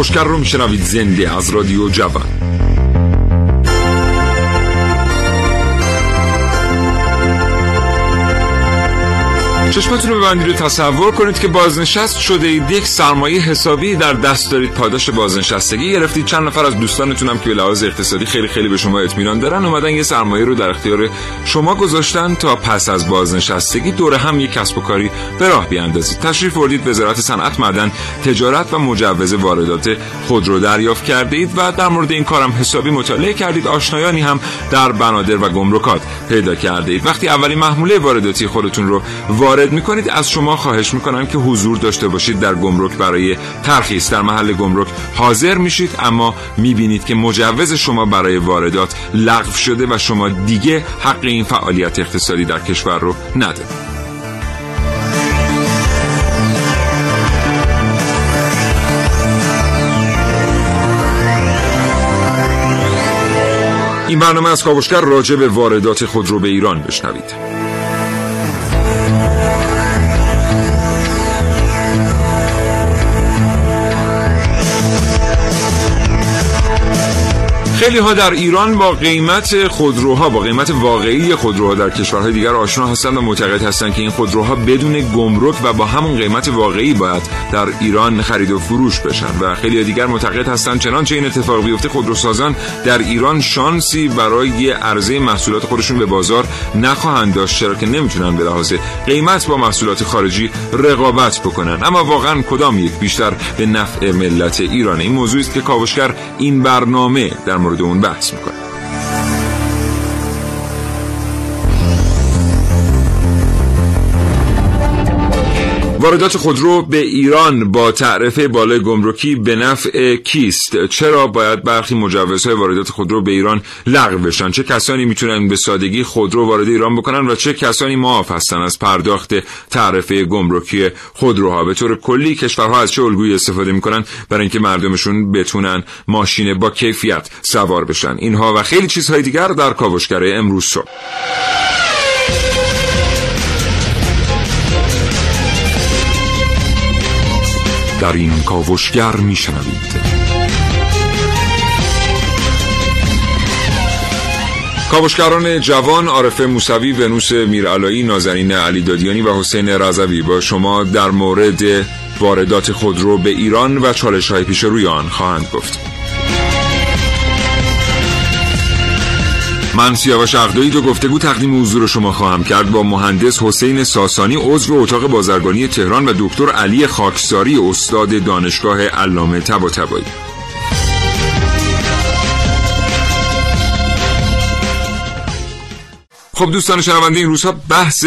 کاوشگر رو میشنوید زنده از رادیو جوان. چشمتون رو ببندید و تصور کنید که بازنشست شده اید. یک سرمایه حسابی در دست دارید. پاداش بازنشستگی گرفتید. چند نفر از دوستانتون هم که به لحاظ اقتصادی خیلی خیلی به شما اطمینان دارن اومدن یه سرمایه رو در اختیار شما گذاشتن تا پس از بازنشستگی دوره هم یک کسب و کاری به راه بیاندازید. تشریف بردید وزارت صنعت معدن تجارت و مجوز واردات خودرو دریافت کرده اید و در مورد این کارم حسابی مطالعه کردید. آشنایانی هم در بنادر و گمرکات پیدا کرده اید. وقتی اولین محموله وارداتی خودتون رو وارد وارد می‌کنید از شما خواهش می‌کنم که حضور داشته باشید در گمرک برای ترخیص. در محل گمرک حاضر میشید اما می‌بینید که مجوز شما برای واردات لغو شده و شما دیگه حق این فعالیت اقتصادی در کشور رو ندارید. این برنامه از کاوشگر راجع به واردات خودرو به ایران بشنوید. خیلی ها در ایران با قیمت خودروها با قیمت واقعی خودروها در کشورهای دیگر آشنا هستند و معتقد هستند که این خودروها بدون گمرک و با همون قیمت واقعی باید در ایران خرید و فروش بشن. و خیلی دیگر معتقد هستند چنانچه این اتفاق بیفته خودروسازان در ایران شانسی برای عرضه محصولات خودشون به بازار نخواهند داشت چرا که نمی‌تونن به لحاظ قیمت با محصولات خارجی رقابت بکنن. اما واقعا کدام یک؟ بیشتر به نفع ملت ایران. این موضوعی است که کاوشگر این برنامه در مورد اون بحث می‌کنه. واردات خودرو به ایران با تعرفه بالای گمرکی به نفع کیست؟ چرا باید برخی مجوزهای واردات خودرو به ایران لغو بشن؟ چه کسانی می‌تونن به سادگی خودرو وارد ایران بکنن و چه کسانی معاف هستن از پرداخت تعرفه گمرکی خودروها؟ به طور کلی کشورها از چه الگویی استفاده می‌کنن برای اینکه مردمشون بتونن ماشین با کیفیت سوار بشن؟ اینها و خیلی چیزهای دیگر در کاوشگره امروز صبح. در این کاوشگر میشنوید. کاوشگران جوان عارف موسوی ونوس میرعلایی نازنین علی دادیانی و حسین رضوی با شما در مورد واردات خودرو به ایران و چالش های پیش روی آن خواهند گفت. من سیاوش اقدایی دو گفتگو تقدیم حضور شما خواهم کرد با مهندس حسین ساسانی عضو اتاق بازرگانی تهران و دکتر علی خاکساری استاد دانشگاه علامه طباطبایی. خب دوستان شنونده این روزها بحث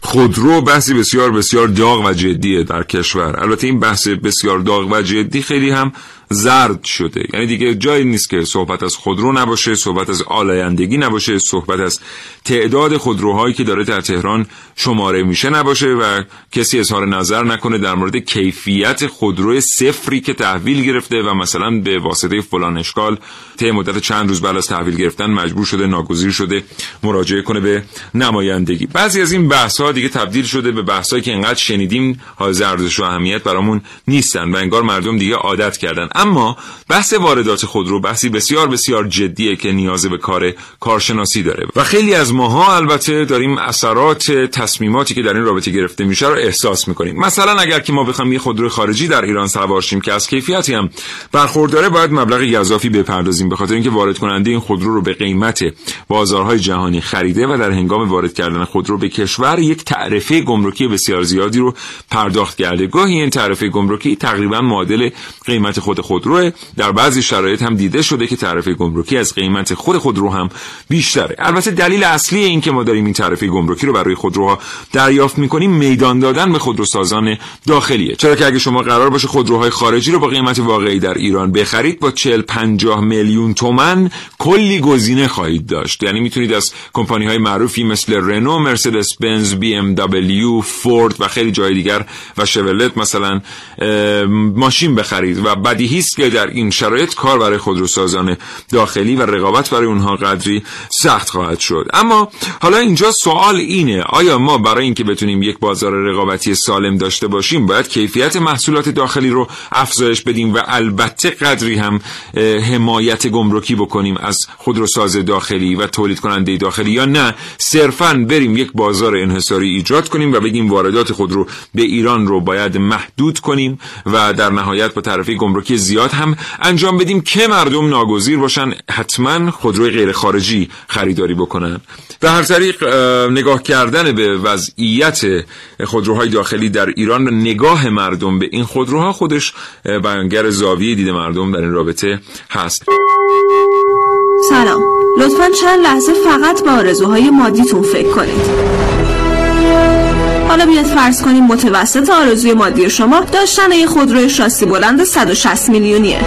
خودرو بحثی بسیار بسیار داغ و جدیه در کشور. البته این بحث بسیار داغ و جدی خیلی هم زرد شده. یعنی دیگه جایی نیست که صحبت از خودرو نباشه صحبت از آلایندگی نباشه صحبت از تعداد خودروهایی که داره در تهران شماره میشه نباشه و کسی اظهار نظر نکنه در مورد کیفیت خودرو صفری که تحویل گرفته و مثلا به واسطه فلان اشکال طی مدت چند روز بعد از تحویل گرفتن مجبور شده ناگزیر شده مراجعه کنه به نمایندگی. بعضی از این بحث ها دیگه تبدیل شده به بحثایی که انقدر شنیدیم حائز ارزش و اهمیت برامون نیستن و انگار مردم دیگه عادت کردن. اما بحث واردات خودرو بحثی بسیار بسیار جدیه که نیاز به کار کارشناسی داره. و خیلی از ماها البته داریم اثرات تصمیماتی که در این رابطه گرفته میشه رو احساس می‌کنیم. مثلا اگر که ما بخوایم یه خودرو خارجی در ایران سوار شیم که از کیفیتی هم برخورداره باید مبلغ اضافی بپردازیم به خاطر اینکه وارد کننده این خودرو رو به قیمت بازارهای جهانی خریده و در هنگام وارد کردن خودرو به کشور یک تعرفه گمرکی بسیار زیادی رو پرداخت کرده. گاهی این تعرفه گمرکی تقریبا معادل قیمت خود خودروه در بعضی شرایط هم دیده شده که تعرفه گمرکی از قیمت خود خودرو هم بیشتره. البته دلیل اصلی این که ما داریم این تعرفه گمرکی رو برای خودروها دریافت می‌کنیم میدان دادن به خودروسازان داخلیه. چرا که اگه شما قرار باشه خودروهای خارجی رو با قیمت واقعی در ایران بخرید با 40 50 میلیون تومن کلی گزینه خواهید داشت. یعنی می‌تونید از کمپانی های معروفی مثل رنو، مرسدس بنز، بی ام دبلیو، فورد و خیلی جای دیگر و شولت مثلا ماشین بخرید و بدیهی است که در این شرایط کار برای خودروسازان داخلی و رقابت برای اونها قدری سخت خواهد شد. اما حالا اینجا سوال اینه آیا ما برای اینکه بتونیم یک بازار رقابتی سالم داشته باشیم باید کیفیت محصولات داخلی رو افزایش بدیم و البته قدری هم حمایت گمرکی بکنیم از خودروساز داخلی و تولید کننده داخلی یا نه؟ صرفا بریم یک بازار انحصاری ایجاد کنیم و بگیم واردات خودرو به ایران رو باید محدود کنیم و در نهایت با طرفی گمرکی زیاد هم انجام بدیم که مردم ناگزیر باشن حتما خودروی غیر خارجی خریداری بکنن. به هر طریق نگاه کردن به وضعیت خودروهای داخلی در ایران و نگاه مردم به این خودروها خودش بیانگر زاویه دید مردم در این رابطه هست. سلام. لطفا چند لحظه فقط به آرزوهای مادیتون فکر کنید. حالا بیاد فرض کنیم متوسط آرزوی مادی شما داشتن یه خودروی شاسی بلند 160 میلیونیه.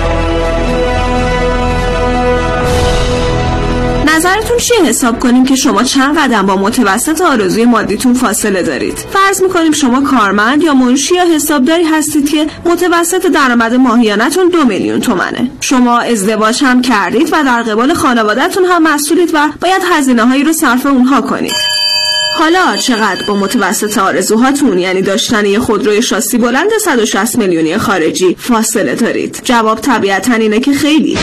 نظرتون چیه؟ حساب کنیم که شما چند قدم با متوسط آرزوی مادیتون فاصله دارید. فرض می‌کنیم شما کارمند یا منشی یا حسابداری هستید که متوسط درآمد ماهیانتون دو میلیون تومنه. شما ازدواج هم کردید و در قبال خانوادهتون هم مسئولید و باید هزینه هایی رو صرف اونها کنید. حالا چقدر با متوسط آرزوهاتون یعنی داشتن یه خودروی شاسی بلند 160 میلیونی خارجی فاصله دارید؟ جواب طبیعتا اینه که خیلی.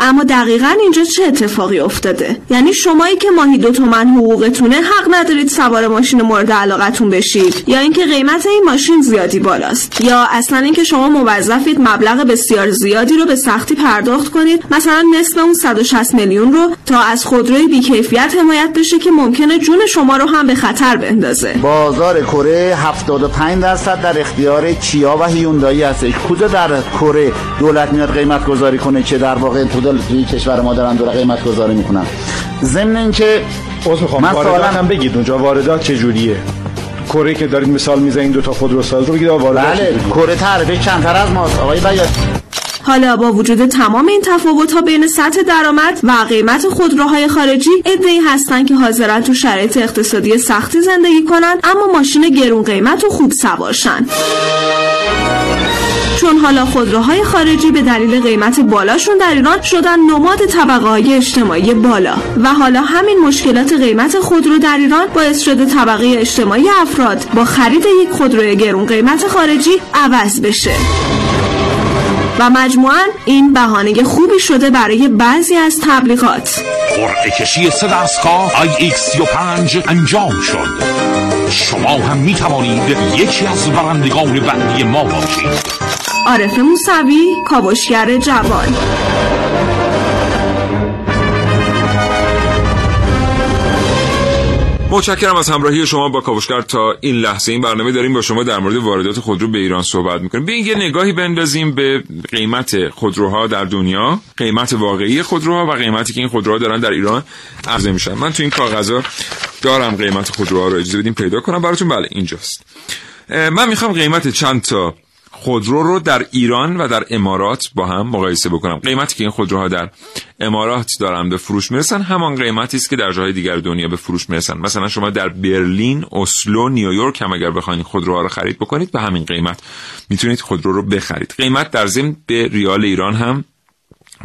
اما دقیقا اینجا چه اتفاقی افتاده؟ یعنی شمایی که ماهی دو تومن حقوقتونه حق ندارید سوار ماشین مورد علاقتون بشید. یا اینکه قیمت این ماشین زیادی بالاست. یا اصلا اینکه شما موظفید مبلغ بسیار زیادی رو به سختی پرداخت کنید. مثلا نصف اون 160 میلیون رو تا از خودروی بیکیفیت حمایت بشه که ممکنه جون شما رو هم به خطر بندازه. بازار کره 75 درصد در اختیار کیا و هیوندایی هستش. کجا در کره دولت میاد قیمت گذاری کنه که در واقع توی کشور ما دارن دور قیمت گذاری می‌کنن. ضمن اینکه عذر می‌خوام. واردات هم بگید اونجا واردات چه جوریه کره که دارید مثال می‌زنید دو تا خودروساز رو بگید واردات بله کره تعرفه کمتر از ماست. آقای بیاد. حالا با وجود تمام این تفاوت ها بین سطح درآمد و قیمت خودروهای خارجی ای هستن که حاضرن تو شرایط اقتصادی سختی زندگی کنن اما ماشین گرون قیمت و خوب سوارشن چون حالا خودروهای خارجی به دلیل قیمت بالاشون در ایران شدن نماد طبقه های اجتماعی بالا. و حالا همین مشکلات قیمت خودرو در ایران باعث شده طبقه اجتماعی افراد با خرید یک خودروی گرون قیمت خارجی عوض بشه. و مجموعا این بهانه خوبی شده برای بعضی از تبلیغات. قرعه کشی سه دستگاه IX35 انجام شد. شما هم می توانید یکی از برندگان بعدی ما باشید. عارف موسوی کاوشگر جوان. متشکرم از همراهی شما با کاوشگر تا این لحظه. این برنامه داریم با شما در مورد واردات خودرو به ایران صحبت می‌کنیم. بیاین یه نگاهی بندازیم به قیمت خودروها در دنیا قیمت واقعی خودروها و قیمتی که این خودروها دارن در ایران عرضه میشن. من تو این کاغذا دارم قیمت خودروها رو اجازه بدیم پیدا کنم. براتون بله اینجاست. من می‌خوام قیمت چند تا خودرو رو در ایران و در امارات با هم مقایسه بکنم. قیمتی که این خودروها در امارات دارن به فروش می‌رسن همان قیمتی است که در جاهای دیگر دنیا به فروش می‌رسن. مثلا شما در برلین، اسلو، نیویورک هم اگر بخواید خودروها رو خرید بکنید به همین قیمت می‌تونید خودرو رو بخرید. قیمت در ضمن به ریال ایران هم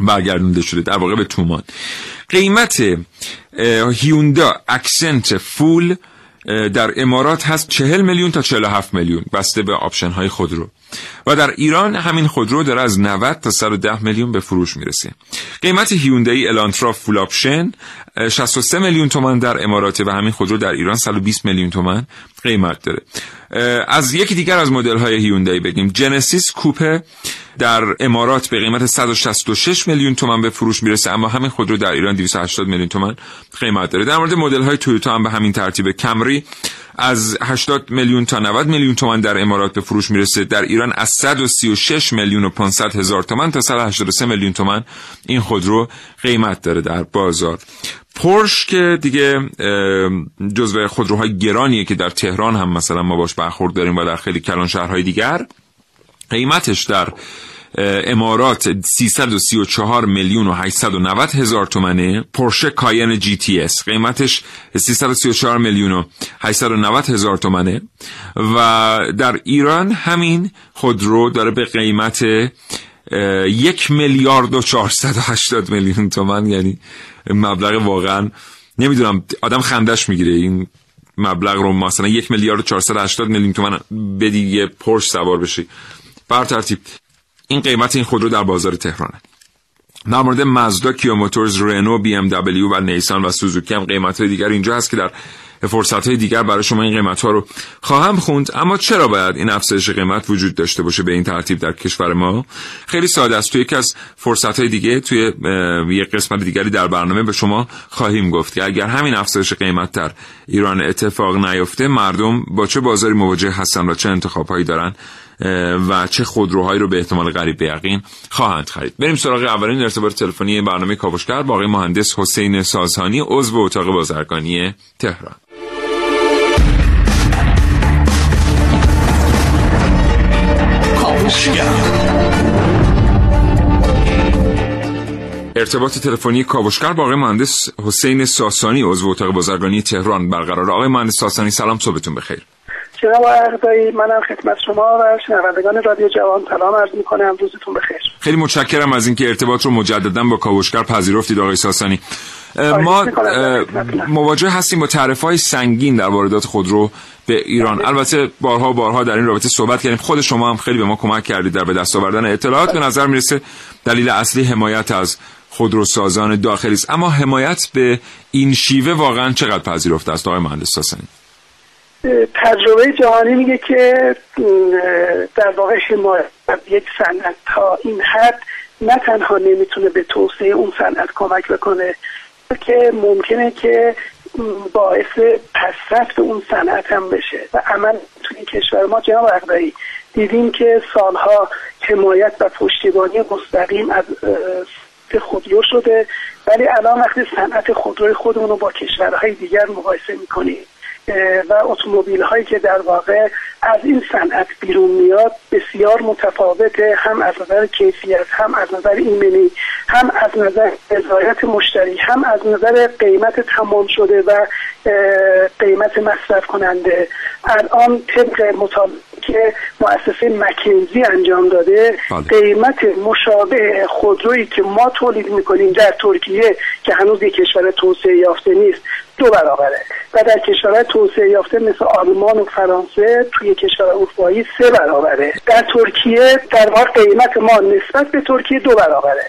برگردونده شده در واقع به تومان. قیمت هیوندا اکسنت فول در امارات هست 40 میلیون تا 47 میلیون. بسته به آپشن های خودرو. و در ایران همین خودرو داره از 90 تا 110 میلیون به فروش می‌رسه. قیمت هیوندای الانترا فول آپشن 63 میلیون تومان در امارات و همین خودرو در ایران 120 میلیون تومان قیمت داره. از یکی دیگر از مدل های هیوندای بگیم. جنسیس کوپه در امارات به قیمت 166 میلیون تومان به فروش می‌رسه اما همین خودرو در ایران 280 میلیون تومان قیمت داره. در مورد مدل های تویوتا هم به همین ترتیب کمری از 80 میلیون تا 90 میلیون تومان در امارات به فروش می‌رسه. در ایران از 136 میلیون و 500 هزار تومان تا 183 میلیون تومان این خودرو قیمت داره در بازار. پورش که دیگه جزو خودروهای گرانیه که در تهران هم مثلا ما باش برخورد داریم و در خیلی کلان شهرهای دیگر. قیمتش در امارات 334 میلیون و 890 هزار تومنه. پورشه کاین جی تی اس قیمتش 334 میلیون و 890 هزار تومنه. و در ایران همین خودرو داره به قیمت یک میلیارد و 480 میلیون تومن یعنی مبلغ واقعا نمی‌دونم آدم خندش می‌گیره. این مبلغ رو مثلا یک میلیارد و 480 میلیون تومن بدی یه پرش سوار بشی. بر ترتیب این قیمت این خودرو در بازار تهرانه. در مورد مزدا کیا موتورز رنو بی ام دبلیو و نیسان و سوزوکی هم قیمت های دیگر اینجا هست که در فرصت های دیگر برای شما این قیمت ها رو خواهم خوند. اما چرا باید این افزایش قیمت وجود داشته باشه به این ترتیب در کشور ما؟ خیلی ساده است. توی یکی از فرصت های دیگه توی یک قسمت دیگری در برنامه به شما خواهیم گفت که اگر همین افزایش قیمت در ایران اتفاق نیفته مردم با چه بازاری مواجه هستن و چه انتخابهایی دارن و چه خودروهایی رو به احتمال قریب به یقین خواهند خرید؟ بریم سراغ اولین ارتباط تلفنی برنامه کاوشگر با مهندس حسین سازهانی عضو اتاق بازرگانی تهران. ارتباط تلفنی کاوشگر با آقای مهندس حسین ساسانی عضو اتاق بازرگانی تهران برقرار. آقای مهندس ساسانی سلام صبحتون بخیر. جناب اقدایی منم خدمت شما و شنوندگان رادیو جوان سلام عرض می‌کنم. روزتون بخیر. خیلی متشکرم از اینکه ارتباط رو مجددا با کاوشگر پذیرفتید آقای ساسانی. ما مواجه هستیم با تعرفه های سنگین در واردات خودرو به ایران. بله. البته بارها بارها در این رابطه صحبت کردیم. خود شما هم خیلی به ما کمک کردید در به دست آوردن. اطلاعات به نظر می‌رسه دلیل اصلی حمایت از خودروسازان داخلی است اما حمایت به این شیوه واقعا چقدر پذیرفته است؟ آقای مهندس ساسانی تجربه جهانی میگه که در واقع حمایت یک صنعت تا این حد نه تنها نمی‌تونه به توسعه اون صنعت کمک بکنه که ممکنه که باعث پسرفت اون صنعت هم بشه. و عمل توی کشور ما جناب اقدایی دیدیم که سالها حمایت و پشتیبانی مستقیم از خودرو شده ولی الان وقتی صنعت خودروی خودمون رو با کشورهای دیگر مقایسه می‌کنیم و اتومبیل هایی که در واقع از این صنعت بیرون میاد بسیار متفاوته هم از نظر کیفیت هم از نظر ایمنی هم از نظر رضایت مشتری هم از نظر قیمت تمام شده و قیمت مصرف کننده الان طبق مطابق که مؤسسه مکنزی انجام داده بله. قیمت مشابه خودرویی که ما تولید می‌کنیم در ترکیه که هنوز یک کشور توسعه یافته نیست دو برابره. و در کشورهای توسعه یافته مثل آلمان و فرانسه توی کشور اروپایی سه برابره. در ترکیه در واقع قیمت ما نسبت به ترکیه دو برابره.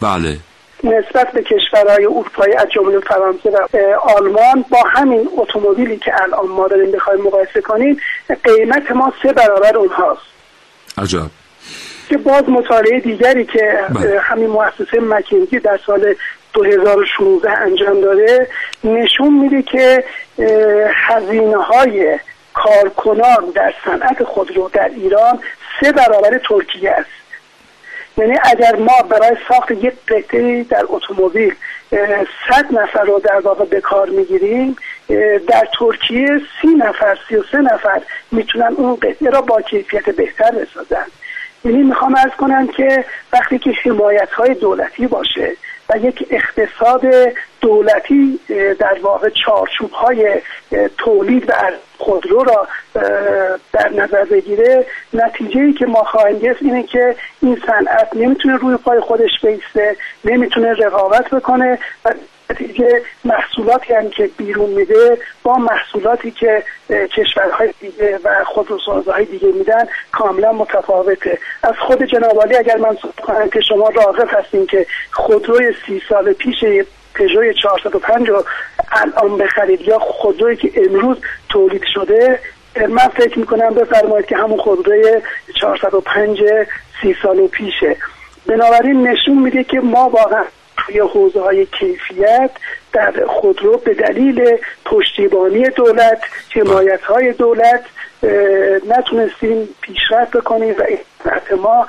بله. نسبت به کشورهای اروپایی از جمله فرانسه و آلمان با همین اتومبیلی که الان ما داریم بخوایم مقایسه کنیم قیمت ما سه برابر اونهاست. عجب. که باز مطالعه دیگری که بله. همین مؤسسه مکنزی در سال 2016 انجام داده نشون میده که هزینه های کارکنان در صنعت خودرو در ایران سه برابر ترکیه است. یعنی اگر ما برای ساخت یک قطعه در اتومبیل صد نفر رو در واقع به کار می‌گیریم در ترکیه سی نفر سی و سه نفر می‌تونن اون قطعه را با کیفیت بهتر بسازن. یعنی می‌خوام ارز کنم که وقتی که حمایت های دولتی باشه و یک اقتصاد دولتی در واقع چارچوب های تولید و خودرو را در نظر بگیره. نتیجه ای که ما خواهیم گرفت اینه که این صنعت نمی‌تونه روی پای خودش بیسته نمی‌تونه رقابت بکنه و نتیجه محصولاتی هم که بیرون میده با محصولاتی که کشورهای دیگه و خودروسازهای دیگه میدن کاملا متفاوته. از خود جناب اگر من کنم که شما راغب هستین که خودروی سی سال پیش پژو 405 رو الان بخرید یا خودرویی که امروز تولید شده من فکر می‌کنم بفرمایید که همون خودروی 405 سی سال پیشه. بنابراین نشون میده که ما واقعا توی حوزه های کیفیت در خودرو به دلیل پشتیبانی دولت حمایت های دولت نتونستیم پیشرفت بکنیم و ما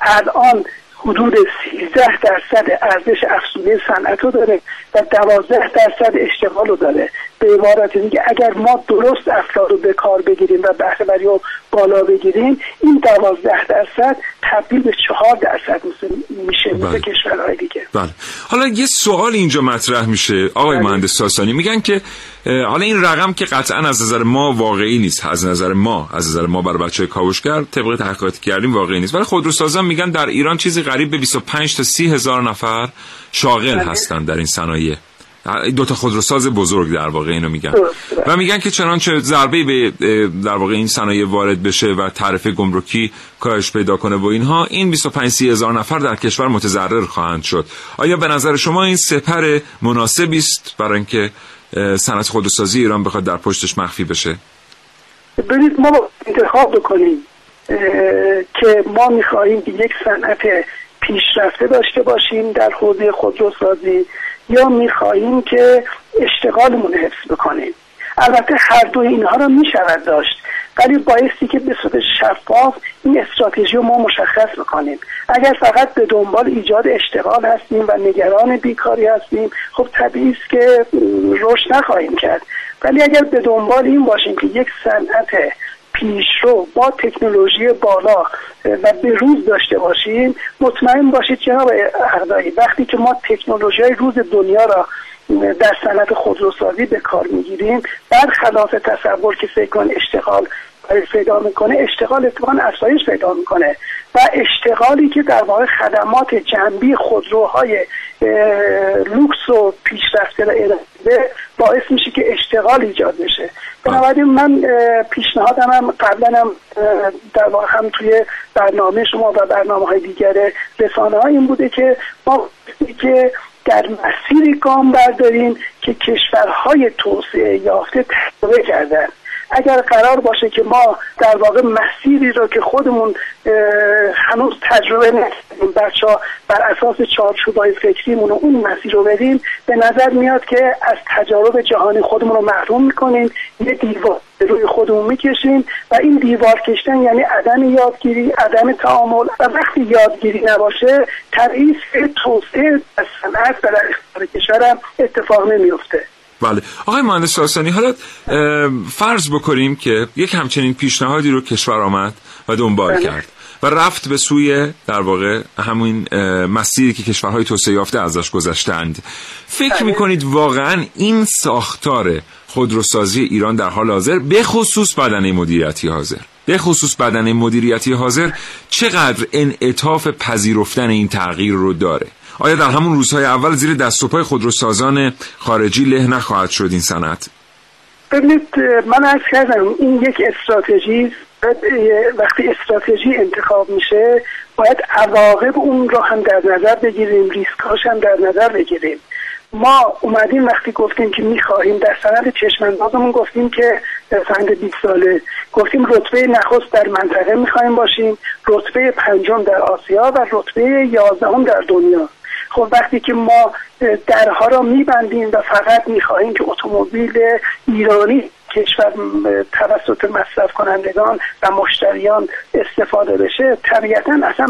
الان حدود 13 درصد ارزش افزوده صنعت رو داره و 12 درصد اشتغال رو داره. به عبارت دیگه اگر ما درست افراد رو به کار بگیریم و بهره رو بالا بگیریم این 12 درصد تبدیل به 4 درصد میشه مثل بله. کشورهای دیگه بله حالا یه سوال اینجا مطرح میشه آقای بله. مهندس ساسانی میگن که حالا این رقم که قطعا از نظر ما واقعی نیست از نظر ما از نظر ما برای بچه کاوشگر طبق تحقیقاتی کردیم واقعی نیست ولی خودروسازان میگن در ایران چیزی قریب به 25 تا 30 هزار نفر شاغل بله. هستن در این صنایع دو تا خودروساز بزرگ در واقع اینو میگن. و میگن که چنانچه ضربه به در واقع این صنایع وارد بشه و تعرفه گمرکی کاهش پیدا کنه و اینها این 25 30 هزار نفر در کشور متضرر خواهند شد. آیا به نظر شما این سپر مناسبی است برای اینکه صنعت خودروسازی ایران بخواد در پشتش مخفی بشه؟ برید ما انتخاب بکنیم که ما می‌خواهیم یک صنعت پیشرفته داشته باشیم در حوزه خودروسازی. یا می‌خواهیم که اشتغالمون حفظ بکنیم. البته هر دو اینها را می‌شود داشت ولی بایستی که به صورت شفاف این استراتژی رو ما مشخص بکنیم. اگر فقط به دنبال ایجاد اشتغال هستیم و نگران بیکاری هستیم خب طبیعی است که رشد نخواهیم کرد. ولی اگر به دنبال این باشیم که یک صنعت پیشرو با تکنولوژی بالا و به روز داشته باشیم مطمئن باشید جناب اردایی وقتی که ما تکنولوژی روز دنیا را در صنعت خودروسازی به کار می‌گیریم برخلاف تصور که فکر کن اشتغال پیدا می‌کنه اشتغال اتفاقا افزایش پیدا می‌کنه و اشتغالی که در واقع خدمات جنبی خودروهای لوکس و پیشرفته را ارائه باعث میشه که اشتغال ایجاد بشه. بنابراین من پیشنهادم هم قبلا هم در واقع هم توی برنامه شما و برنامه های دیگر رسانه های این بوده که ما که در مسیری گام برداریم که کشورهای توسعه یافته تجربه کردن. اگر قرار باشه که ما در واقع مسیری رو که خودمون هنوز تجربه نکردیم بچه بر اساس چارچوبای فکریمون اون مسیر رو بریم به نظر میاد که از تجارب جهانی خودمون رو محروم می‌کنیم یه دیوار روی خودمون می‌کشیم و این دیوار کشتن یعنی عدم یادگیری عدم تعامل و وقتی یادگیری نباشه طبیعی توسعه از صنعت و در کشورم اتفاق نمیفته بله. آقای مهندس ساسانی حالا فرض بکنیم که یک همچنین پیشنهادی رو کشور آمد و دنبال بله. کرد و رفت به سوی در واقع همین مسیری که کشورهای توسعه یافته ازش گذشتند. فکر بله. می‌کنید واقعا این ساختار خودروسازی ایران در حال حاضر؟ به خصوص بدنه مدیریتی حاضر. به خصوص بدنه مدیریتی حاضر چقدر انعطاف پذیرفتن این تغییر رو داره؟ آیا در همون روزهای اول زیر دست و پای خودروسازان خارجی له نخواهد شد این صنعت؟ ببینید من از کردم این یک استراتژی وقتی استراتژی انتخاب میشه باید عواقب اون رو هم در نظر بگیریم ریسکاش هم در نظر بگیریم. ما اومدیم وقتی گفتیم که می‌خواهیم در سند چشماندازمون گفتیم که در سند 20 ساله. گفتیم رتبه نخست در منطقه می‌خواهیم باشیم رتبه پنجم در آسیا و رتبه یازدهم در دنیا. خب وقتی که ما درها را میبندیم و فقط می‌خواهیم که اتومبیل ایرانی کشور توسط مصرف کنندگان و مشتریان استفاده بشه طبیعتا اصلا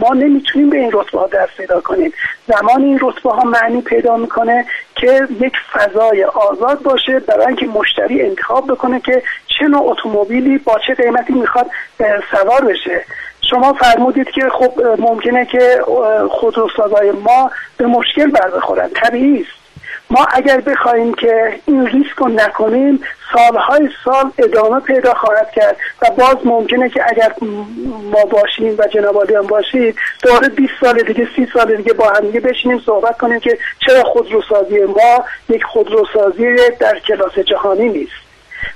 ما نمی‌تونیم به این رتبه ها دست پیدا کنیم. زمان این رتبه ها معنی پیدا می‌کنه که یک فضای آزاد باشه برای اینکه مشتری انتخاب بکنه که چه نوع اتومبیلی با چه قیمتی می‌خواد سوار بشه. شما فرمودید که خب ممکنه که خودروسازای ما به مشکل بر بخورن. طبیعی است ما اگر بخواهیم که این ریسک رو نکنیم سالهای سال ادامه پیدا خواهد کرد و باز ممکنه که اگر ما باشیم و جناب هم باشید دوباره 20 سال دیگه 30 سال دیگه با هم دیگه بشینیم صحبت کنیم که چرا خودروسازی ما یک خودروسازی در کلاس جهانی نیست.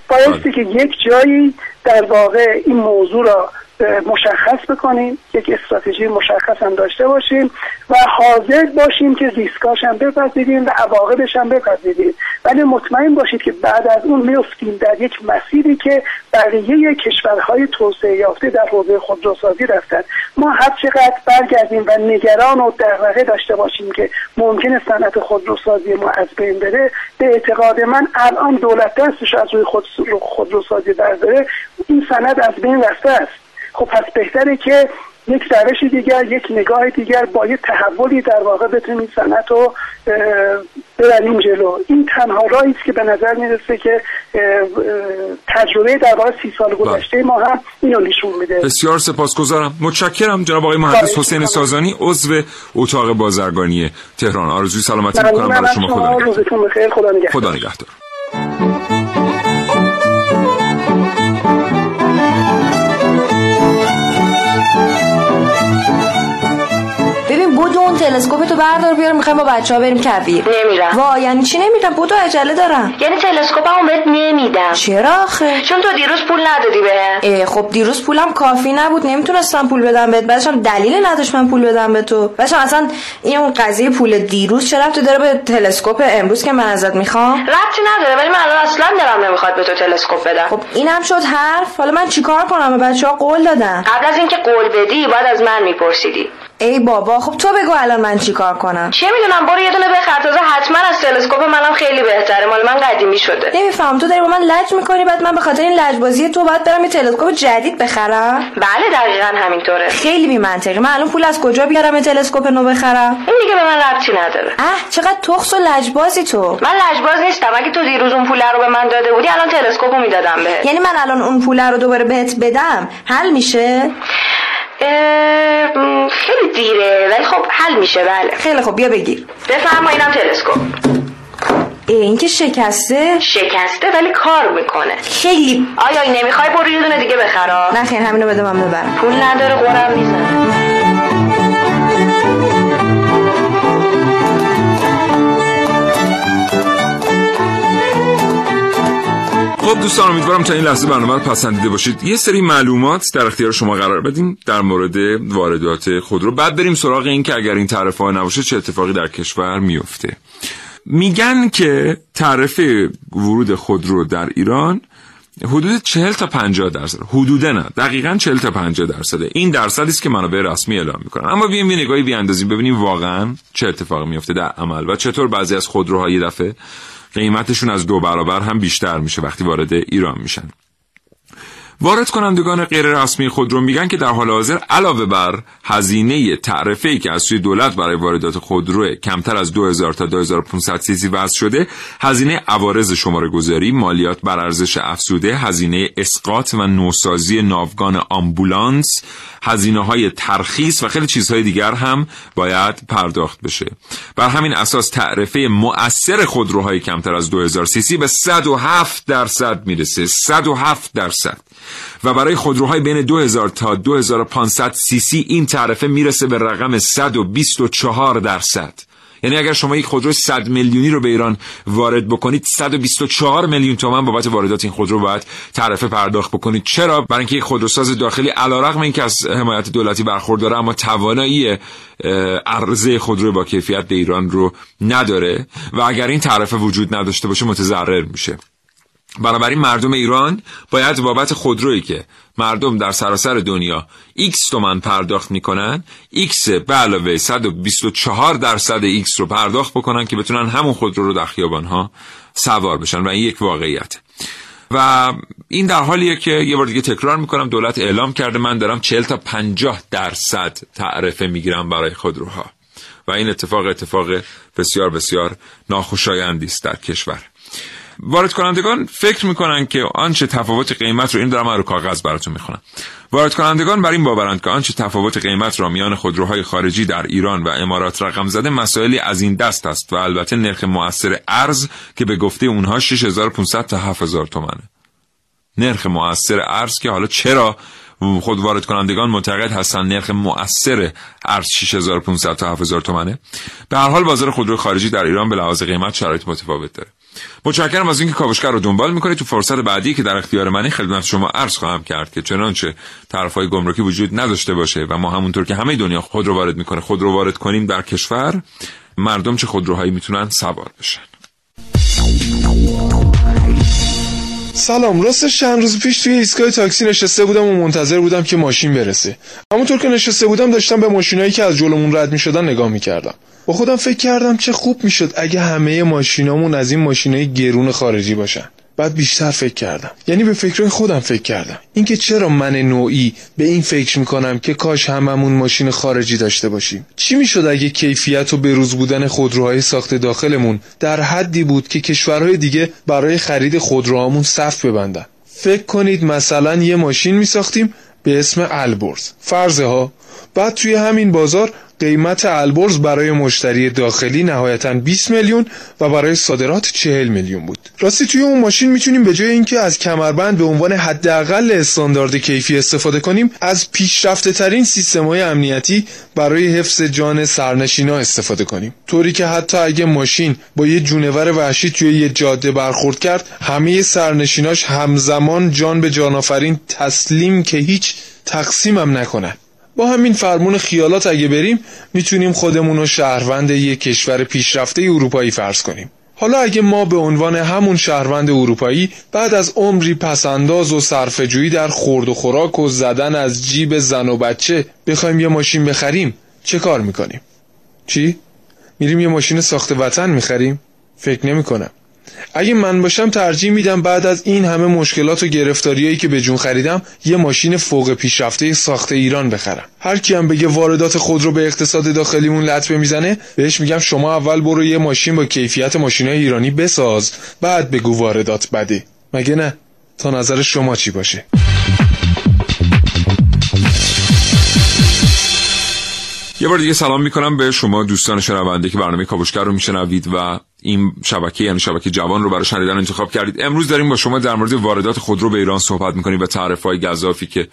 بایستی که یک جایی در واقع این موضوع را مشخص بکنیم یک استراتژی مشخص هم داشته باشیم و حاضر باشیم که ریسکاش هم بپذیریم و عواقبش هم بپذیریم. ولی مطمئن باشید که بعد از اون میفتیم در یک مسیری که بقیه کشورهای توسعه یافته در حوزه خودروسازی رفتن. ما هر چقدر برگردیم و نگران و دغدغه داشته باشیم که ممکن صنعت خودروسازی ما از بین بره به اعتقاد من الان دولت دستش از روی خودروسازی برداره. این سند از بین رفته است. خب پس بهتره که یک روش دیگر یک نگاه دیگر با یک تحولی در واقع بتونیم صنعت رو ببریم جلو. این تنها راهی است که به نظر می‌رسه که تجربه در واقع سی سال بله. گذشته ما هم اینو نشون میده. بسیار سپاسگزارم. متشکرم جناب آقای مهندس حسین سازانی عضو اتاق بازرگانی تهران. آرزوی سلامتی می‌کنم برای شما. خدا نگهدار. خدا نگهدار. We're اون تلسکوپ تو بردار بیار می‌خوایم با بچه ها بریم کویر. نمیرم. وا یعنی چی نمیرم بودو عجله دارم. یعنی تلسکوپمو بهت نمیدم. چرا آخه؟ چون تو دیروز پول ندادی به. خب دیروز پولم کافی نبود. نمی‌تونستم پول بدم بهت. بعدشم دلیل نداشت من پول بدم به تو. بعدشم اصلا این اون قضیه پول دیروز چرا تو داره به تلسکوپ امروز که من ازت می‌خوام؟ ربطی نداره ولی من الان اصلا دارم نمی‌خواد به تو تلسکوپ بدم. خب اینم شد حرف. حالا من چیکار کنم؟ به بچه‌ها قول دادم قبل از اینکه قول بدی بعد از من میپرسیدی. ای بابا خب تو بگو الان من چیکار کنم؟ چه می‌دونم؟ برو یه دونه بخر. تازه حتما از تلسکوپ منم خیلی بهتره. مال من قدیمی شده. نمیفهم. تو داری با من لج می‌کنی بعد من به خاطر این لجبازی تو باید برم یه تلسکوپ جدید بخرم؟ بله دقیقا همینطوره. خیلی بی منطقی من الان پول از کجا بیارم یه تلسکوپ نو بخرم؟ این دیگه به من ربطی نداره. اه چقدر تخس و لجبازی تو. من لجباز نیستم. اگه تو دیروز اون پول رو به من داده بودی الان تلسکوپو می‌دادم بهت. یعنی من الان اون پول رو دوباره بهت بدم حل میشه؟ خیلی دیره ولی خب حل میشه بله. خیلی خب بیا بگیر. بفرما اینم تلسکوپ. این که شکسته. شکسته ولی کار می‌کنه. خیلی. آیا نمی‌خوای برو یه دونه دیگه بخرا؟ نه خیر همینو بده من ببرم. پول نداره قرم می‌زنه. خب دوستان امیدوارم تا این لحظه برنامه رو پسندیده باشید. یه سری معلومات در اختیار شما قرار بدیم در مورد واردات خودرو بعد بریم سراغ این که اگر این تعرفه ها نباشه چه اتفاقی در کشور میفته. میگن که تعرفه ورود خودرو در ایران حدود 40 تا 50 درصد. حدود نه دقیقا 40 تا 50 درصده. این درصدی است که منابع رسمی اعلام می‌کنن. اما بیایم یه نگاهی بیاندازیم ببینیم واقعا چه اتفاقی میفته در عمل و چطور بعضی از خودروها یه دفعه قیمتشون از دو برابر هم بیشتر میشه وقتی وارد ایران میشن. وارد کنندگان غیر رسمی خودرو میگن که در حال حاضر علاوه بر هزینه تعرفه ای که از سوی دولت برای واردات خودرو کمتر از 2000 تا 2500 سیسی وضع شده هزینه عوارض شماره گذاری مالیات بر ارزش افزوده هزینه اسقاط و نوسازی ناوگان آمبولانس هزینه های ترخیص و خیلی چیزهای دیگر هم باید پرداخت بشه. بر همین اساس تعرفه مؤثر خودروهای کمتر از 2000 سیسی به 107 درصد می‌رسه. 107 درصد. و برای خودروهای بین 2000 تا 2500 سی سی این تعرفه می‌رسه به رقم 124 درصد. یعنی اگر شما یک خودرو 100 میلیونی رو به ایران وارد بکنید 124 میلیون تومان بابت واردات این خودرو باید تعرفه پرداخت بکنید. چرا؟ برای اینکه یک خودروساز داخلی علیرغم اینکه از حمایت دولتی برخورداره اما توانایی عرضه خودرو با کیفیت به ایران رو نداره و اگر این تعرفه وجود نداشته باشه متضرر میشه. بنابراین مردم ایران باید بابت خودرویی که مردم در سراسر دنیا X تومن پرداخت می‌کنن X به علاوه 124 درصد X رو پرداخت بکنن که بتونن همون خودرو رو در خیابان ها سوار بشن و این یک واقعیت. و این در حالیه که یه بار دیگه تکرار می‌کنم دولت اعلام کرده من دارم 40 تا 50 درصد تعرفه می‌گیرم برای خودروها. و این اتفاق اتفاق بسیار بسیار ناخوشایندی است در کشور. وارد کنندگان فکر می‌کنن که آنچه تفاوت قیمت رو این دارم رو کاغذ براتون می‌خونم. وارد کنندگان بر این باورند که آنچه تفاوت قیمت را میان خودروهای خارجی در ایران و امارات رقم زده مسائلی از این دست است و البته نرخ مؤثر ارز که به گفته اونها 6500 تا 7000 تومنه. نرخ مؤثر ارز که حالا چرا خود وارد کنندگان معتقد هستن نرخ مؤثر ارز 6500 تا 7000 تومنه؟ به هر حال بازار خودرو خارجی در ایران به لحاظ قیمت شرایط متفاوت داره. متشکرم از اینکه کاوشگر رو دنبال می‌کنید. تو فرصت بعدی که در اختیار منی خدمت شما عرض خواهم کرد که چنانچه طرفهای گمرکی وجود نداشته باشه و ما همونطور که همه دنیا خود رو وارد می‌کنه خود رو وارد کنیم در کشور مردم چه خودروهایی می‌تونن سوار بشن؟ سلام راستش چند روز پیش توی ایستگاه تاکسی نشسته بودم و منتظر بودم که ماشین برسه. همونطور که نشسته بودم داشتم به ماشینایی که از جلومون رد می‌شدن نگاه می‌کردم. با خودم فکر کردم چه خوب می‌شد اگه همه ماشینامون از این ماشینای گرون خارجی باشن. بعد بیشتر فکر کردم. یعنی به فکرهای خودم فکر کردم. اینکه چرا من نوعی به این فکر می‌کنم که کاش هممون ماشین خارجی داشته باشیم. چی می‌شد اگه کیفیت و بروز بودن خودروهای ساخت داخلمون در حدی بود که کشورهای دیگه برای خرید خودروهامون صف ببندن؟ فکر کنید مثلا یه ماشین میساختیم به اسم البرز. فرضه ها بعد توی همین بازار قیمت البرز برای مشتری داخلی نهایتا 20 میلیون و برای صادرات 40 میلیون بود. راستی توی اون ماشین می‌تونیم به جای اینکه از کمربند به عنوان حداقل استاندارد کیفی استفاده کنیم از پیشرفته ترین سیستم های امنیتی برای حفظ جان سرنشینا استفاده کنیم. طوری که حتی اگه ماشین با یه جونور وحشی توی یه جاده برخورد کرد همه سرنشیناش همزمان جان به جانافرین تسلیم که هیچ تقسیمم نکنن با همین فرمون خیالات اگه بریم می‌تونیم خودمون رو شهروند یک کشور پیشرفته اروپایی فرض کنیم حالا اگه ما به عنوان همون شهروند اروپایی بعد از عمری پسنداز و صرفه‌جویی در خورد و خوراک و زدن از جیب زن و بچه بخوایم یه ماشین بخریم چه کار می‌کنیم؟ چی؟ میریم یه ماشین ساخت وطن می‌خریم؟ فکر نمی کنم. اگه من باشم ترجیح میدم بعد از این همه مشکلات و گرفتاریایی که به جون خریدم یه ماشین فوق پیشرفته ساخت ایران بخرم. هر کی هم بگه واردات خود رو به اقتصاد داخلیمون لطمه می‌زنه بهش میگم شما اول برو یه ماشین با کیفیت ماشینای ایرانی بساز بعد بگو واردات بده. مگه نه؟ تا نظر شما چی باشه؟ یه بار دیگه سلام می‌کنم به شما دوستان شنونده که برنامه کاوشگر رو میشنوید و این شبکه یعنی شبکه جوان رو برای شنیدن انتخاب کردید. امروز داریم با شما در مورد واردات خودرو به ایران صحبت می‌کنیم و تعرف های گذافی که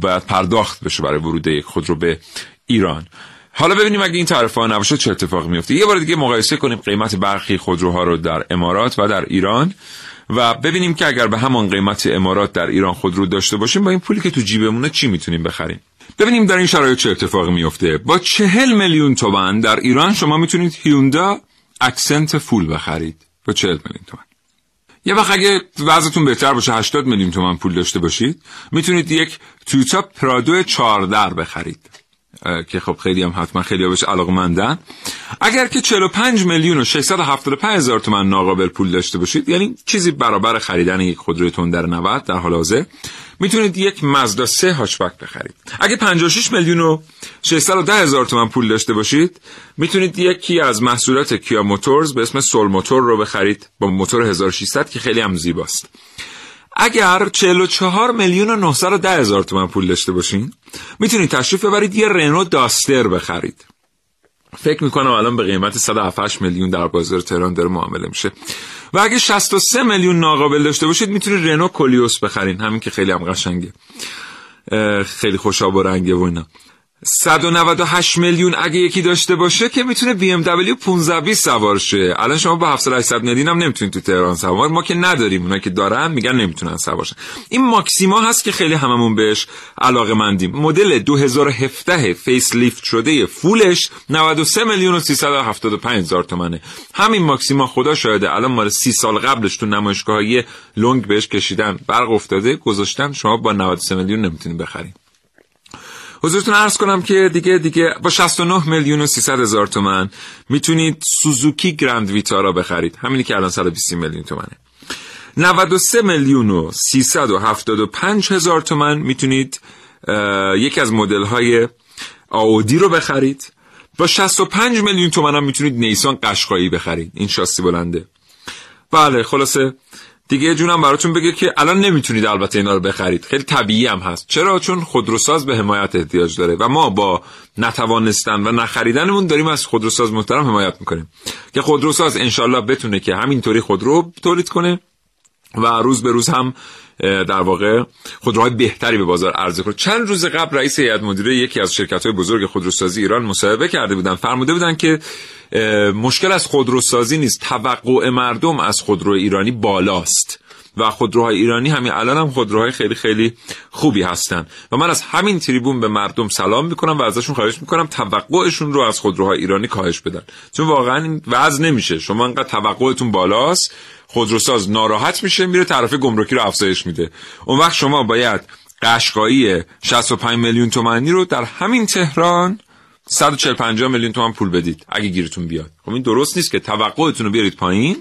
باید پرداخت بشه برای ورود یک خودرو به ایران. حالا ببینیم اگه این تعرفه ها نباشه چه اتفاقی میفته یه بار دیگه مقایسه کنیم قیمت برخی خودروها رو در امارات و در ایران و ببینیم که اگر به همان قیمت امارات در ایران خودرو داشته باشیم با این پولی که تو جیبمونه چی می‌تونیم بخریم؟ ببینیم در این شرایط چه اتفاقی میفته با چهل میلیون تومن در ایران شما می‌تونید هیوندا اکسنت فول بخرید با چهل میلیون تومن یه وقت اگه وضعتون بهتر باشه 80 میلیون تومن پول داشته باشید می‌تونید یک تویوتا پرادو 14 بخرید. که خب خیلی هم حتما خیلی بهش علاقمندن. اگر که 45 میلیون و 675 هزار تومن ناقابل پول داشته باشید یعنی چیزی برابر خریدن یک خودروی تندر 90 در حال حاضر می‌تونید یک مزدا 3 هاچبک بخرید. اگه 56 میلیون و 610 هزار تومن پول داشته باشید می‌تونید یکی از محصولات کیا موتورز به اسم سول موتور رو بخرید با موتور 1600 که خیلی هم زیباست. اگر 44 میلیون و 910 هزار تومن پول داشته باشین می‌تونید تشریف ببرید یه رنو داستر بخرید. فکر می‌کنم الان به قیمت 178 میلیون در بازار تهران داره معامله میشه. و اگه 63 میلیون ناقابل داشته باشید می‌تونید رنو کولیوس بخرین. همین که خیلی هم قشنگه. خیلی خوشاب و رنگه و اینا. 198 میلیون اگه یکی داشته باشه که می‌تونه بی ام دبلیو 1520 سوار شه. الان شما با 700 میلیون هم نمی‌تونید تو تهران سوار. ما که نداریم اونا که دارن میگن نمی‌تونن سوار شن. این ماکسیما هست که خیلی هممون بهش علاقه مندیم مدل 2017 facelift شده فولش 93 میلیون و 375 هزار تومنه. همین ماکسیما خدا شاهده الان مال 30 سال قبلش تو نمایشگاه یه لنگ بهش کشیدن برق افتاده گذاشتن. شما با 93 میلیون نمی‌تونید بخرید. حضورتون عرض کنم که دیگه دیگه با 69 میلیون و 300 هزار تومن می‌تونید سوزوکی گرند ویتارا بخرید. همینی که الان 120 میلیون تومنه. 93 میلیون و 375 هزار تومن می‌تونید یکی از مدل های آودی رو بخرید. با 65 میلیون تومن هم می‌تونید نیسان قشقایی بخرید. این شاسی بلنده. بله خلاصه دیگه جونم براتون بگه که الان نمی‌تونید البته اینا رو بخرید. خیلی طبیعی هم هست. چرا؟ چون خودروساز به حمایت احتیاج داره و ما با نتوانستن و نخریدنمون داریم از خودروساز محترم حمایت می‌کنیم. که خودروساز انشالله بتونه که همینطوری خودرو تولید کنه و روز به روز هم در واقع خودروهای بهتری به بازار عرضه کنه. چند روز قبل رئیس هیئت مدیره یکی از شرکت های بزرگ خودروسازی ایران مصاحبه کرده بودن فرموده بودن که مشکل از خودروسازی نیست. توقع مردم از خودرو ایرانی بالاست. و خودروهای ایرانی همین الان هم خودروهای خیلی خیلی خوبی هستن. و من از همین تریبون به مردم سلام می‌کنم و ازشون خواهش می‌کنم توقعشون رو از خودروهای ایرانی کاهش بدن. چون واقعا این وضع نمیشه. شما انقدر توقعتون بالاست خودروساز ناراحت میشه میره تعرفه گمرکی رو افزایش میده. اون وقت شما باید قشقایی 65 میلیون تومانی رو در همین تهران 140 50 میلیون تومان پول بدید اگه گیرتون بیاد. خب این درست نیست که توقعتون رو بیارید پایین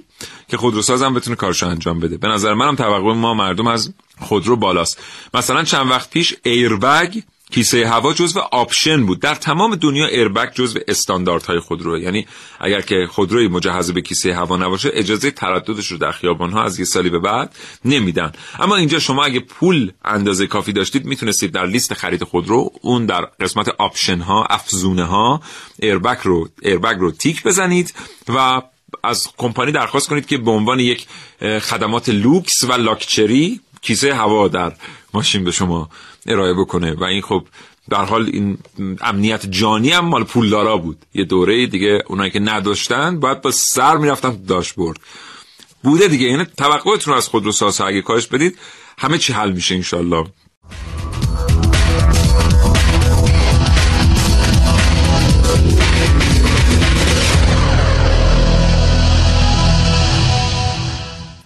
که خودروساز هم بتونه کارشو انجام بده. به نظر منم توقع ما مردم از خودرو بالاست. مثلا چند وقت پیش ایربگ کیسه هوا جزو آپشن بود. در تمام دنیا ایربگ جزو استانداردهای خودروه. یعنی اگر که خودروی مجهز به کیسه هوا نباشه اجازه ترددش رو در خیابان ها از یه سالی به بعد نمیدن. اما اینجا شما اگه پول اندازه کافی داشتید می‌تونستید در لیست خرید خودرو اون در قسمت آپشن ها افزونه ها ایربگ رو ایربگ رو تیک بزنید و از کمپانی درخواست کنید که به عنوان یک خدمات لوکس و لاکچری کیسه هوا در ماشین به شما ارائه بکنه. و این خب در حال این امنیت جانی هم مال پولدارا بود. یه دوره دیگه اونایی که نداشتن باید با سر می‌رفتن داشبورد. بوده دیگه. یعنی توقعتون از خود رو ساسه اگه کاش بدید همه چی حل میشه انشالله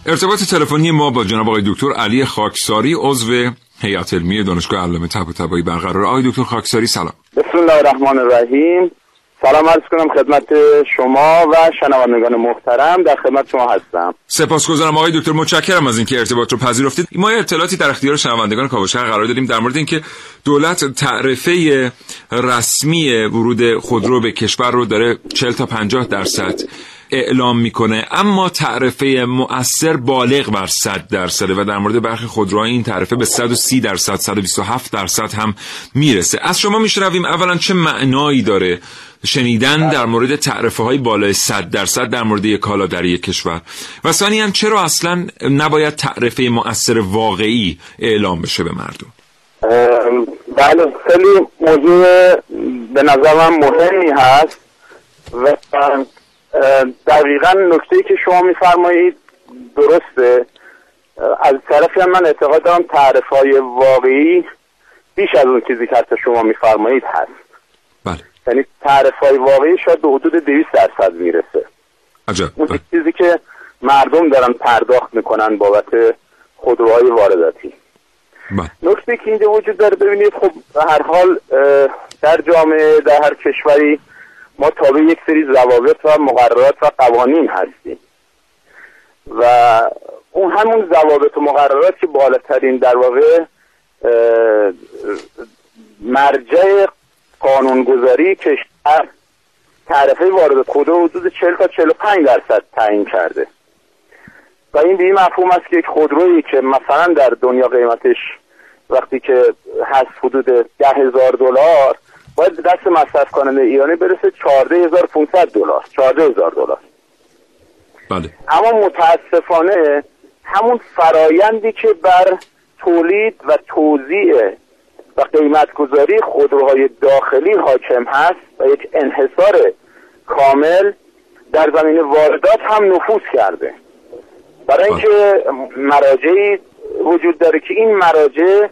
ارتباط تلفنی ما با جناب آقای دکتر علی خاکساری عضو هیئت علمی دانشگاه علامه طباطبایی برقرار. آقای دکتر خاکساری سلام. بسم الله الرحمن الرحیم. سلام عرض کنم خدمت شما و شنوندگان محترم در خدمت شما هستم. سپاسگزارم آقای دکتر. متشکرم از اینکه ارتباط رو پذیرفتید. ما اطلاعاتی در اختیار شنوندگان کاوشگر قرار دادیم در مورد اینکه دولت تعرفه رسمی ورود خودرو به کشور رو داره 40 تا 50 درصد اعلام می‌کنه. اما تعرفه مؤثر بالغ بر 100 درصده و در مورد برخی خودروها این تعرفه به 130 درصد 127 درصد هم می‌رسه. از شما میشنویم اولا چه معنایی داره شنیدن در مورد تعرفه های بالای 100 درصد در مورد یک کالا در یک کشور. و ثانیا چرا اصلا نباید تعرفه مؤثر واقعی اعلام بشه به مردم؟ بله خیلی موضوع به نظر من مهمی هست و دقیقا نکته که شما میفرمایید درسته. از طرفی هم من اعتقاد دارم تعرف های واقعی بیش از اون چیزی که شما میفرمایید هست. بله. یعنی تعرف های واقعی شاید به حدود 200 درصد می‌رسه. عجب. اون بله. چیزی که مردم دارن پرداخت می‌کنن بابت خودروهای وارداتی. بله. نکته که اینجا وجود داره ببینید خب به هر حال در جامعه در هر کشوری ما تابع یک سری ضوابط و مقررات و قوانین هستیم. و اون همون ضوابط و مقررات که بالاترین در واقع مرجع قانونگذاری کشور تعرفه وارد خودرو حدود 40 تا 45 درصد تعیین کرده. و این به این مفهوم است که یک خودرویی که مثلا در دنیا قیمتش وقتی که هست حدود ده هزار دلار باید به دست مصرف کننده ایرانی برسه 14500 دلار. 14000 دلار. بله. اما متاسفانه همون فرایندی که بر تولید و توزیع و قیمت گذاری خودروهای داخلی حاکم هست و یک انحصار کامل در زمین واردات هم نفوذ کرده. برای اینکه مراجعی وجود داره که این مراجع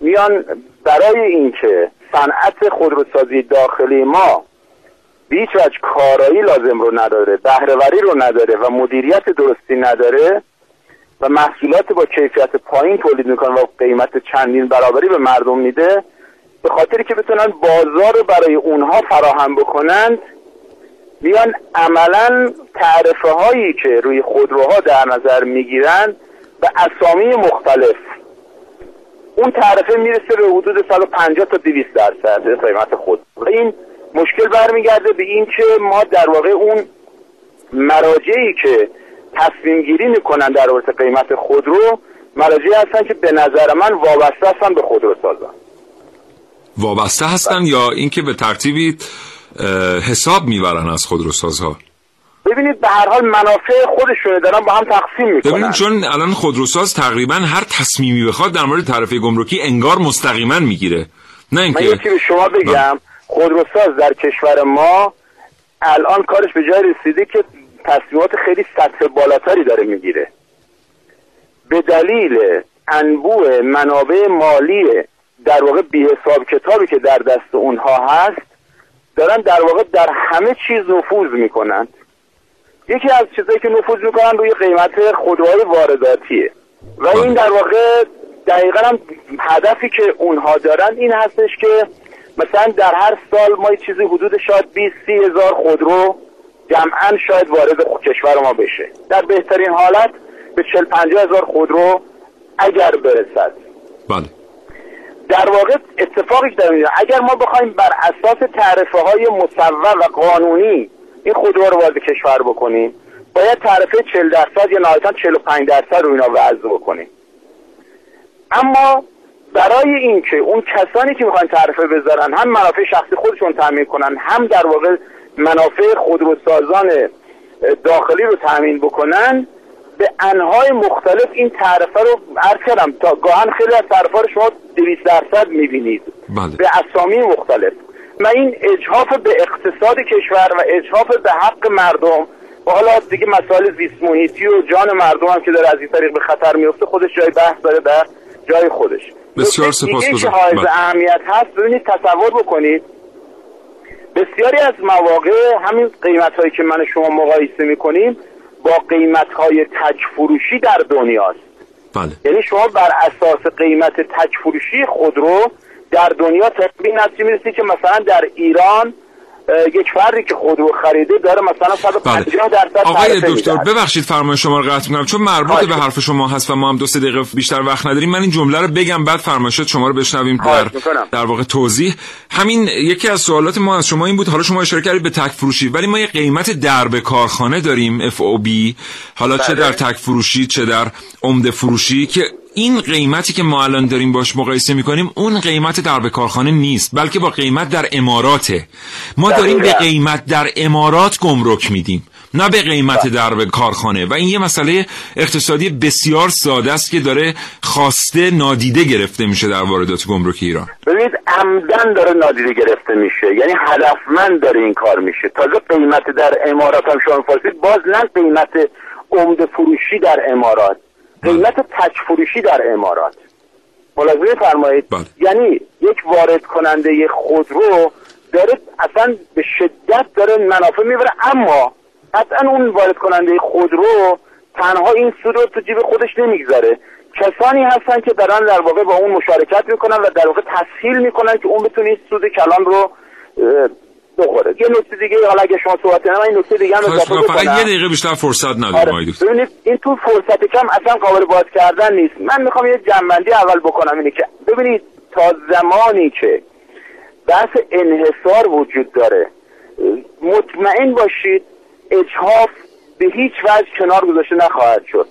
میان برای اینکه صنعت خودروسازی داخلی ما بیچ وجه کارایی لازم رو نداره بهرهوری رو نداره و مدیریت درستی نداره و محصولات با کیفیت پایین تولید می‌کنه و قیمت چندین برابری به مردم میده به خاطری که بتونن بازار رو برای اونها فراهم بکنند میان عملا تعرفه هایی که روی خودروها در نظر می‌گیرند به اسامی مختلف اون تعرفه می‌رسه به حدود 150 تا 200 درصد قیمت خود. و این مشکل برمیگرده به این که ما در واقع اون مراجعی که تصمیم گیری می‌کنن در رابطه قیمت خودرو مراجعی هستن که به نظر من وابسته هستن به خودرو سازن. وابسته هستن یا اینکه به ترتیبی حساب می‌برن از خودروسازها؟ ببینید به هر حال منافع خودشونه دارن با هم تقسیم می‌کنن. ببینید چون الان خودروساز تقریبا هر تصمیمی بخواد در مورد تعرفه گمرکی انگار مستقیما می‌گیره. نه من اینکه یکی به شما بگم. خودروساز در کشور ما الان کارش به جای رسیده که تصمیمات خیلی سطح بالاتری داره می‌گیره. به دلیل انبوه منابع مالی در واقع بی حساب کتابی که در دست اونها هست دارن در واقع در همه چیز نفوذ می‌کنند یکی از چیزایی که نفوذ می‌کنن روی قیمت خودروهای وارداتیه. و این در واقع دقیقا هم هدفی که اونها دارن این هستش که مثلا در هر سال ما چیزی حدود شاید 20 سی هزار خودرو جمعا شاید وارد کشور ما بشه. در بهترین حالت به 40 50 هزار خودرو اگر برسد. بله. در واقع اتفاقی که در اگر ما بخوایم بر اساس تعرفه های مصور و قانونی این خودرو رو وارد کشور بکنیم. باید تعرفه 40 درصد یا نهایتا 45 درصد رو اینا وضع بکنیم. اما برای اینکه اون کسانی که می‌خوان تعرفه بذارن هم منافع شخصی خودشون تامین کنن هم در واقع منافع خودروسازان داخلی رو تامین بکنن به انهای مختلف این تعرفه رو عرض کردم. تا گاهن خیلی از تعرفه رو شما 200 درصد می‌بینید. بله. به اسامی مختلف. و این اجحاف به اقتصاد کشور و اجحاف به حق مردم و حالا دیگه مسائل زیست محیطی و جان مردم هم که داره از این طریق به خطر میفته خودش جای بحث داره در جای خودش بسیار سپاسگزارم. که حائز بله. اهمیت هست ببینید تصور بکنید بسیاری از مواقع همین قیمت هایی که من شما مقایسه می‌کنیم با قیمت های تک فروشی در دنیاست بله یعنی شما بر اساس قیمت تک فروشی خودرو در دنیا به این نتیجه می‌رسید که مثلا در ایران یک فردی که خودرو خریده داره مثلا 150 درصد بله. آقای تعرفه دکتر. ببخشید فرمای شما رو قطع می‌کنم چون مربوط به حرف شما هست و ما هم دو سه دقیقه بیشتر وقت نداریم من این جمله رو بگم بعد فرمایشات شما رو بشنویم در. در واقع توضیح همین یکی از سوالات ما از شما این بود حالا شما اشاره کردید به تک فروشی ولی ما یه قیمت درب کارخانه داریم FOB حالا چه بله. در تک فروشی چه در عمده فروشی که این قیمتی که ما الان داریم باش مقایسه می‌کنیم اون قیمت درب کارخانه نیست بلکه با قیمت در اماراته. ما داریم به. قیمت در امارات گمرک میدیم نه به قیمت در به کارخانه. و این یه مسئله اقتصادی بسیار ساده است که داره خواسته نادیده گرفته میشه در واردات گمرک ایران. ببینید عمدن داره نادیده گرفته میشه. یعنی هدفمند داره این کار میشه. تازه قیمت در امارات هم شما می‌پرسید باز نه قیمت عمده فروشی در امارات. قیمت تک فروشی در امارات. ملاحظه فرمایید. بله. یعنی یک وارد کننده خودرو داره اصلا به شدت داره منافع می‌بره اما قطعا اون وارد کننده خودرو تنها این سود رو تو جیب خودش نمی‌گذاره. کسانی هستن که دارن در واقع با اون مشارکت می‌کنن و در واقع تسهیل می‌کنن که اون بتونه این سود کلان رو بخوره. یه نکته دیگه حالا اگه شما صحبت کنم این نکته دیگه هم اضافه. فقط یه دقیقه بیشتر فرصت نداریم آره. آقای دکتر. ببینید این تو فرصت کم اصلا قابل باز کردن نیست. من می‌خوام یه جنبندی اول بکنم اینه که ببینید تا زمانی که بحث انحصار وجود داره مطمئن باشید اجحاف به هیچ وجه کنار گذاشته نخواهد شد.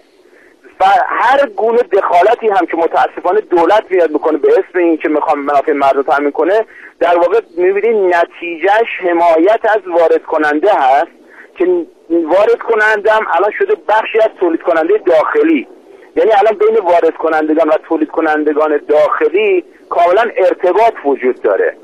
و هر گونه دخالتی هم که متاسفانه دولت میاد می‌کنه به اسم این که می‌خوام منافع مردم تامین کنه در واقع می‌بینید نتیجهش حمایت از وارد کننده هست که وارد کننده هم الان شده بخشی از تولید کننده داخلی. یعنی الان بین وارد کنندگان و تولید کنندگان داخلی کاملا ارتباط وجود داره.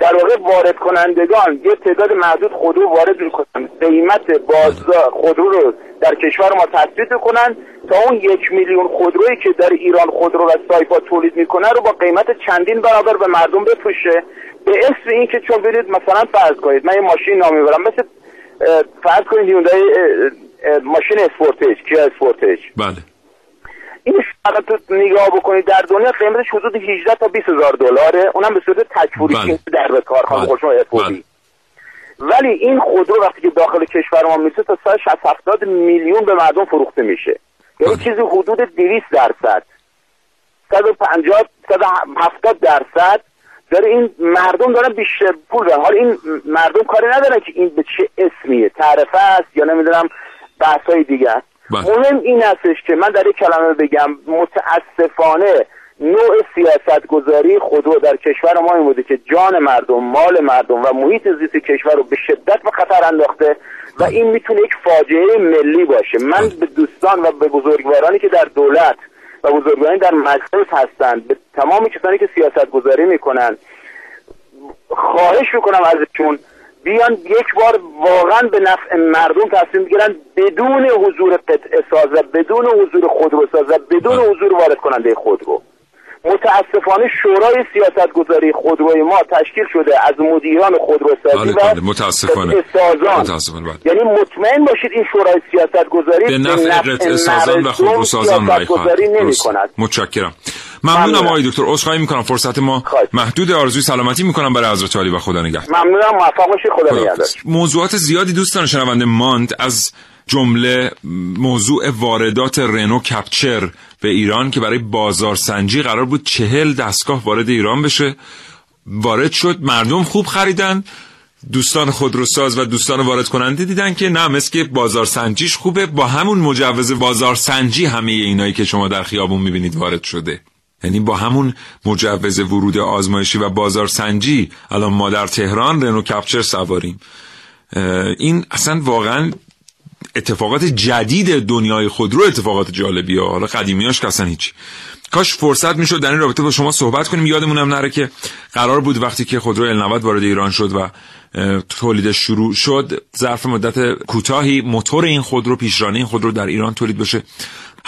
در واقع وارد کنندگان یه تعداد محدود خودرو وارد می‌کنن. قیمت بازار خودرو رو در کشور ما تثبیت کنن تا اون یک میلیون خودرویی که در ایران خودرو و سایپا تولید می‌کنه رو با قیمت چندین برابر به مردم بفروشه. به اسم این که چون برید مثلا فرض کنید من یه ماشین نامی برم مثل فرض کنید هیوندای ماشین اسپورتج کیا اسپورتج بله. این تو نگاه بکنید در دنیا قیمتش حدود 18 تا 20 هزار دلاره اونم به صورت تک فروشی بله. در به کارخانه بله. خودشون افودی ولی این خودرو وقتی که داخل کشور ما میشه تا 160 70 میلیون به مردم فروخته میشه یعنی بله. چیزی حدود 200 درصد 150 170 درصد داره این مردم دارن بیشتر پول دارن حالا این مردم کاری ندارن که این به چه اسمیه تعرفه است یا نمی‌دونم بحث های دیگه است. مهم این هستش که من در یک کلمه بگم متاسفانه نوع سیاست گذاری خودرو در کشور ما این بوده که جان مردم مال مردم و محیط زیست کشور رو به شدت به خطر انداخته و این می‌تونه یک فاجعه ملی باشه. من به دوستان و به بزرگوارانی که در دولت و بزرگوارانی در مجلس هستند به تمام کسانی که سیاست گذاری می‌کنن خواهش می‌کنم ازشون بیان یک بار واقعا به نفع مردم تصمیم بگیرن بدون حضور قطع ساز و بدون حضور خودروساز و بدون حضور وارد کننده خودرو. متاسفانه شورای سیاست گذاری خودروی ما تشکیل شده از مدیران خودروسازی بله و بله متاسفانه. متاسفانه بله. یعنی مطمئن باشید این شورای سیاست گذاری به نفع قطع سازان و خودروسازان رای خواهد متشکرم. ممنونم. آقای دکتر. عذرخواهی می‌کنم. فرصت ما خواهش. محدود آرزوی سلامتی می‌کنم برای حضرت عالی و خدا نگهدار. ممنونم. موفق باشید. خدا نگهدار. خداحافظ. موضوعات زیادی دوستان شنونده ماند از جمله موضوع واردات رنو کپچر. به ایران که برای بازارسنجی قرار بود چهل دستگاه وارد ایران بشه. وارد شد مردم خوب خریدن دوستان خودروساز و دوستان وارد کننده دیدن که نه مثل که بازارسنجیش خوبه. با همون مجوز بازارسنجی همه اینایی که شما در خیابون می‌بینید وارد شده. یعنی با همون مجوز ورود آزمایشی و بازارسنجی. الان ما در تهران رنو کپچر سواریم. این اصلا واقعا اتفاقات جدید دنیای خودرو اتفاقات جالبی ها. حالا قدیمیاش که اصلا هیچ. کاش فرصت می‌شد در این رابطه با شما صحبت کنیم. یادمونم نره که قرار بود وقتی که خودرو ال وارد ایران شد و تولید شروع شد ظرف مدت کوتاهی موتور این خودرو پیشرانه این خودرو در ایران تولید بشه.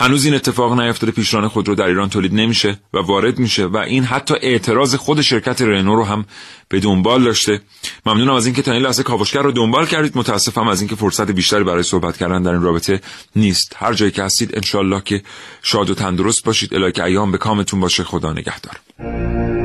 هنوز این اتفاق نیفتاده پیشرانه خودرو در ایران تولید نمیشه و وارد میشه و این حتی اعتراض خود شرکت رنو رو هم به دنبال داشته. ممنونم از اینکه تا این لحظه کاوشگر رو دنبال کردید. متاسفم از اینکه فرصت بیشتری برای صحبت کردن در این رابطه نیست. هر جایی که هستید انشالله که شاد و تندرست باشید. الهی که ایام به کامتون باشه. خدا نگهدار.